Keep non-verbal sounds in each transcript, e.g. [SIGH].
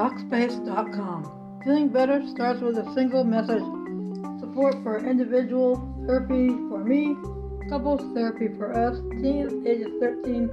Talkspace.com. Feeling better starts with a single message. Support for individual therapy for me, couples therapy for us, teens ages 13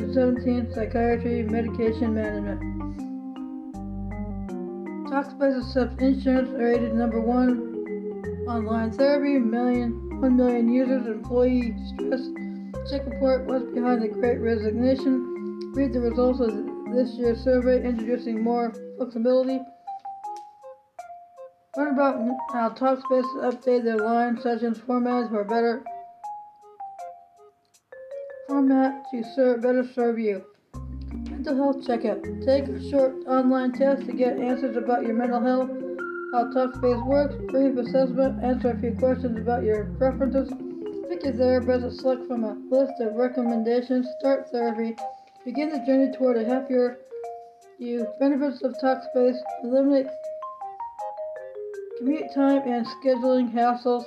to 17, psychiatry, medication management. Talkspace accepts insurance rated number one online therapy, million, 1 million users, employee stress check report, what's behind the great resignation, read the results of this year's survey introducing more flexibility. Learn about how Talkspace update their line sessions formats for better format to serve better serve you. Mental health checkup. Take a short online test to get answers about your mental health, how Talkspace works, brief assessment, answer a few questions about your preferences. Pick your therapist, select from a list of recommendations, start therapy, Begin the journey toward a happier you. Benefits of Talkspace eliminate commute time and scheduling hassles.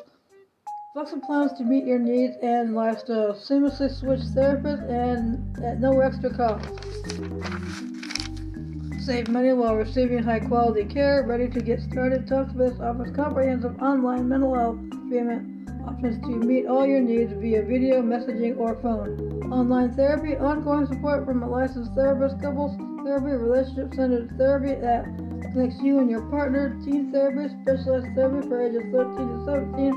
Flexible plans to meet your needs and lifestyle. Seamlessly switch therapists and at no extra cost. Save money while receiving high quality care. Ready to get started? Talkspace offers comprehensive online mental health treatment options to meet all your needs via video, messaging, or phone. Online therapy, ongoing support from a licensed therapist, couples therapy, relationship centered therapy that connects you and your partner, teen therapy, specialized therapy for ages 13 to 17,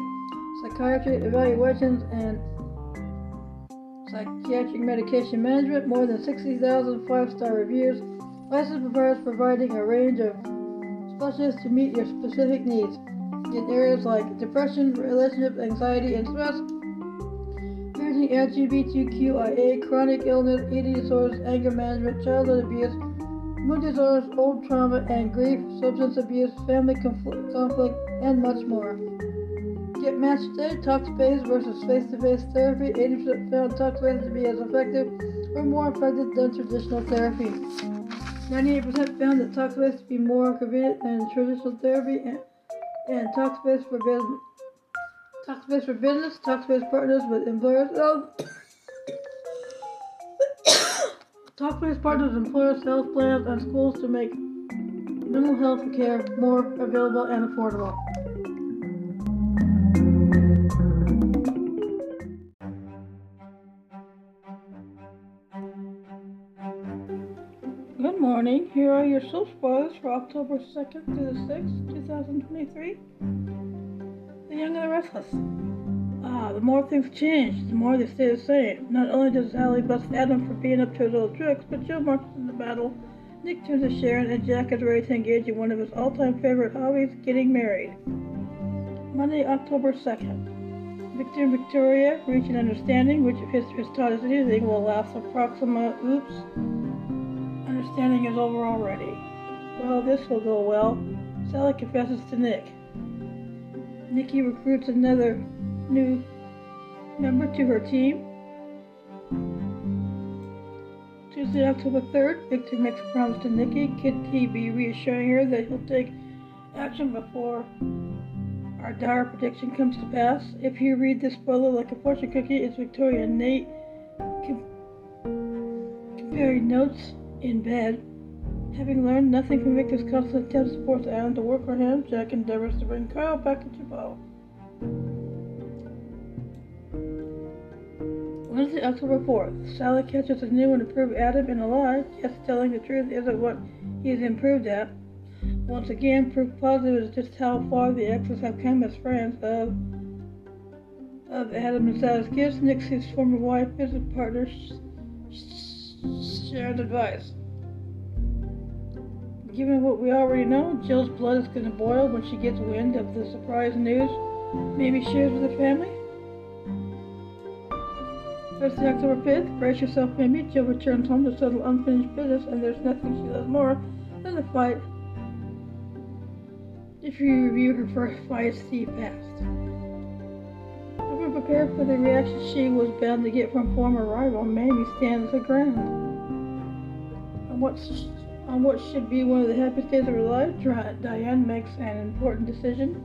psychiatry evaluations, and psychiatric medication management. More than 60,000 five star reviews. Licensed providers providing a range of specialists to meet your specific needs in areas like depression, relationship anxiety, and stress, parenting, LGBTQIA, chronic illness, eating disorders, anger management, childhood abuse, mood disorders, old trauma and grief, substance abuse, family conflict, conflict and much more. Get matched today. Talkspace versus face-to-face therapy. 80% found Talkspace to be as effective or more effective than traditional therapy. 98% found that Talkspace to be more convenient than traditional therapy. And and Talkspace for business. Talkspace for business. Talkspace partners with employers. Oh. Talkspace partners employers, health plans, and schools to make mental health care more available and affordable. Good morning. Here are your soap spoilers for October 2nd to the 6th, 2023. The Young and the Restless. Ah, the more things change, the more they stay the same. Not only does Sally bust Adam for being up to his old tricks, but Joe marches in the battle. Nick turns to Sharon, and Jack is ready to engage in one of his all-time favorite hobbies, getting married. Monday, October 2nd. Victor and Victoria reach an understanding, which if history has taught us anything, will last approximately, oops, understanding is over already. Well, this will go well. Sally confesses to Nick. Nikki recruits another new member to her team. Tuesday, October 3rd, Victor makes a promise to Nikki, Kid TB reassuring her that he'll take action before our dire prediction comes to pass. If you read this spoiler like a fortune cookie, it's Victoria and Nate comparing notes in bed. Having learned nothing from Victor's constant attempt to force Adam to work for him, Jack endeavors to bring Kyle back into Bo. Wednesday, October 4th. Sally catches a new and improved Adam in a lie. Yes, telling the truth isn't what he's improved at. Once again, proof positive is just how far the exes have come as friends of of Adam and Sally's gifts. Nixie's former wife, business partner, shared advice. Given what we already know, Jill's blood is going to boil when she gets wind of the surprise news. Maybe shares with the family. Thursday, October 5th, brace yourself, maybe. Jill returns home to settle unfinished business, and there's nothing she loves more than to fight. If you review her first feisty past. Never prepared for the reaction she was bound to get from former rival, Mamie stands her ground. On what on what should be one of the happiest days of her life, Diane makes an important decision.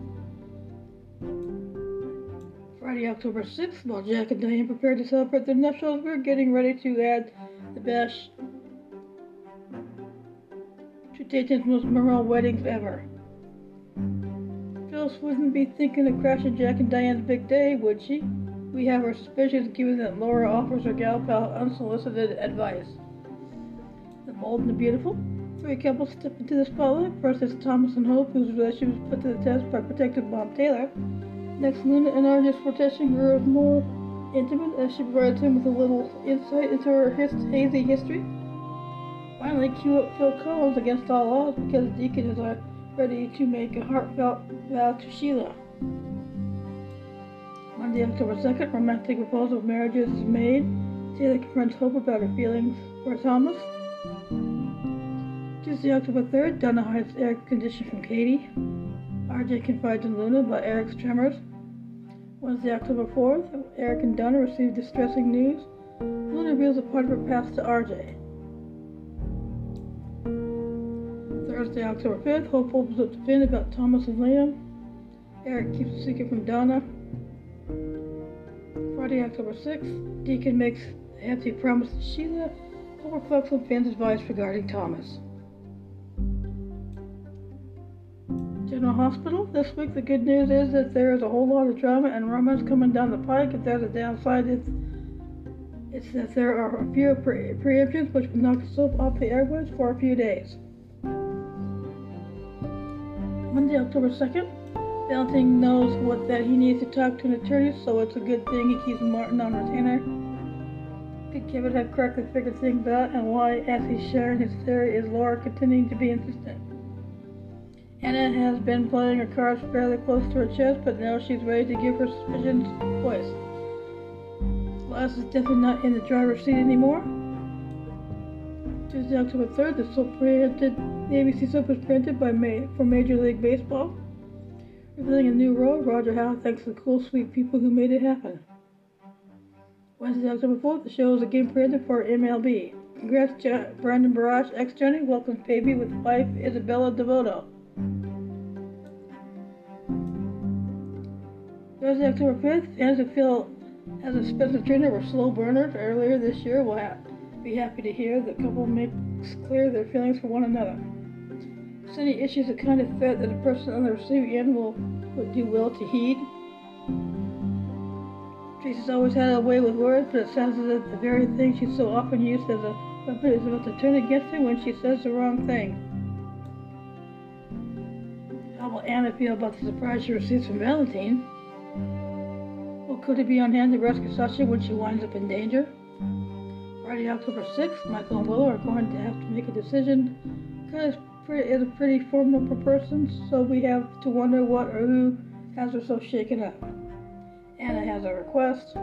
Friday, October 6th, while Jack and Diane prepare to celebrate their nuptials, we're getting ready to add the bash to Dayton's most memorable weddings ever. Phyllis wouldn't be thinking of crashing Jack and Diane's big day, would she? We have our suspicions given that Laura offers her gal pal unsolicited advice. The bold and the beautiful. Three couples step into the spotlight. First is Thomas and Hope, whose relationship was put to the test by protective Bob Taylor. Next, Luna and RJ's flirtation grows more intimate as she provides him with a little insight into her his- hazy history. Finally, cue up Phil Collins against all odds because Deacon is ready to make a heartfelt vow to Sheila. On Monday, October 2nd, romantic proposal of marriages is made. Taylor confronts Hope about her feelings for Thomas. Tuesday, October 3rd, Donna hides Eric's condition from Katie. RJ confides in Luna about Eric's tremors. Wednesday, October 4th, Eric and Donna receive distressing news. Luna reveals a part of her past to RJ. Thursday, October 5th, Hope opens up to Finn about Thomas and Liam. Eric keeps a secret from Donna. Friday, October 6th, Deacon makes a hefty promise to Sheila. Hope reflects on Finn's advice regarding Thomas. General Hospital. This week, the good news is that there is a whole lot of drama and romance coming down the pike. If there's a downside, it's it's that there are a few pre- preemptions which will knock the soap off the airwaves for a few days. Monday, October 2nd. Valentine knows what that he needs to talk to an attorney, so it's a good thing he keeps Martin on retainer. Could Kevin have correctly figured things out, and why, as he's sharing his theory, is Laura continuing to be insistent? Anna has been playing her cards fairly close to her chest, but now she's ready to give her suspicions voice. Glass is definitely not in the driver's seat anymore. Tuesday, October 3rd, the soap the ABC soap was printed by Ma- for Major League Baseball. Revealing a new role, Roger Howe thanks to the cool, sweet people who made it happen. Wednesday, October 4th, the show is again printed for MLB. Congrats, Brandon Barash, ex-Johnny, welcomes baby with wife Isabella Devoto. Thursday, October 5th, fans who feel as if Spencer Trainer were slow burners earlier this year will ha- be happy to hear the couple makes clear their feelings for one another. Cindy issues a kind of threat that a person on the receiving end will would do well to heed. Tracy's always had a way with words, but it sounds as if the very thing she's so often used as a weapon is about to turn against her when she says the wrong thing. How will Anna feel about the surprise she receives from Valentine? Could it be on hand to rescue Sasha when she winds up in danger? Friday, October 6th, Michael and Willow are going to have to make a decision. Is, pretty, a pretty formidable person, so we have to wonder what or who has her so shaken up. Anna has a request.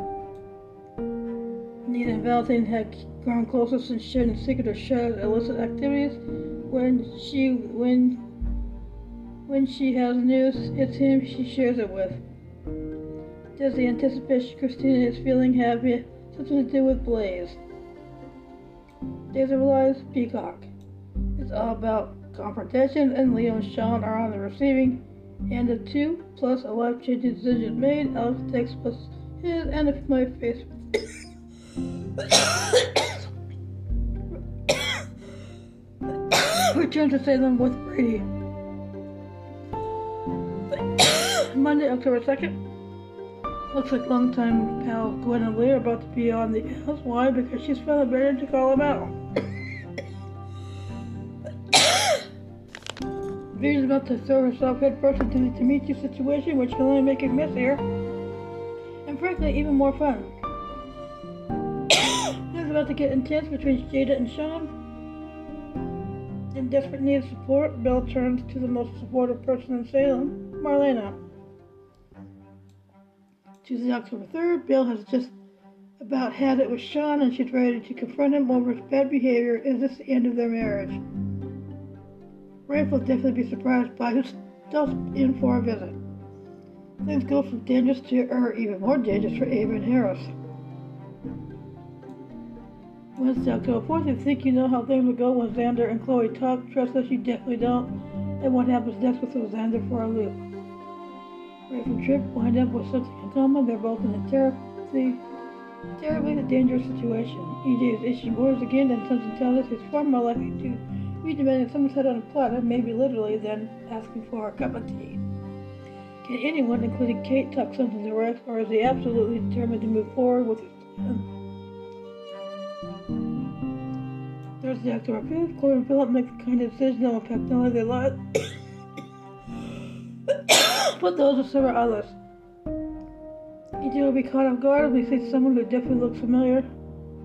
Nina and Valentine had grown closer since sharing secret of Shadow's illicit activities. When she when when she has news, it's him she shares it with. Does the anticipation Kristina is feeling have something to do with Blaze? Days of Lives, Peacock. It's all about confrontation, and Leo and Shawn are on the receiving end of two, plus a life changing decision made. Alex takes plus his, and if my face. [COUGHS] Return to Salem with Brady. [COUGHS] Monday, October 2nd. Looks like longtime pal Gwen and Lee are about to be on the house. Why? Because she's it better to call him out. [COUGHS] V's about to throw herself headfirst into the Dimitri situation, which can only make it messier. And frankly, even more fun. [COUGHS] Things about to get intense between Jada and Shawn. In desperate need of support, Belle turns to the most supportive person in Salem, Marlena. Tuesday, October 3rd, Bill has just about had it with Shawn and she's ready to confront him over his bad behavior. Is this the end of their marriage? Rafe will definitely be surprised by who's still in for a visit. Things go from dangerous to, or even more dangerous for Ava and Harris. Wednesday, October 4th, you think you know how things will go when Xander and Chloe talk. Trust us, you definitely don't. And what happens next throw Xander for a loop. Rafe and Tripp wind up with something in common. They're both in a terribly, terribly dangerous situation. EJ is issuing orders again, and something tells us he's far more likely to We demanding someone set on a platter, maybe literally, than asking for a cup of tea. Can anyone, including Kate, talk something to Rex, or is he absolutely determined to move forward with his plan? Thursday, October 5th, Chloe and Philip make a kind of decision that will impact not only their lives, but those with several others. EJ will be caught off guard when he sees someone who definitely looks familiar.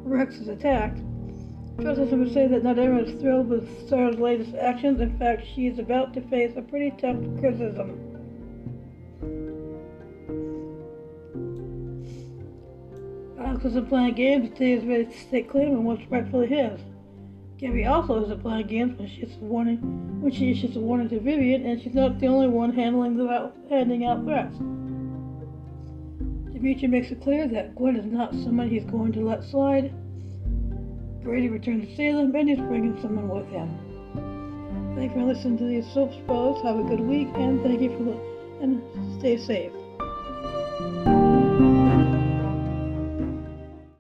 Rex is attacked. Justice would say that not everyone is thrilled with Sarah's latest actions. In fact, she is about to face a pretty tough criticism. Alex isn't playing games he is ready to stake claim on what's rightfully his. Gabi also isn't playing games when she's warning when she issues a warning to Vivian, and she's not the only one handling the handing out threats. Dimitri makes it clear that Gwen is not someone he's going to let slide. Brady returns to Salem and he's bringing someone with him. Thank you for listening to these soap spells. Have a good week and thank you for and stay safe.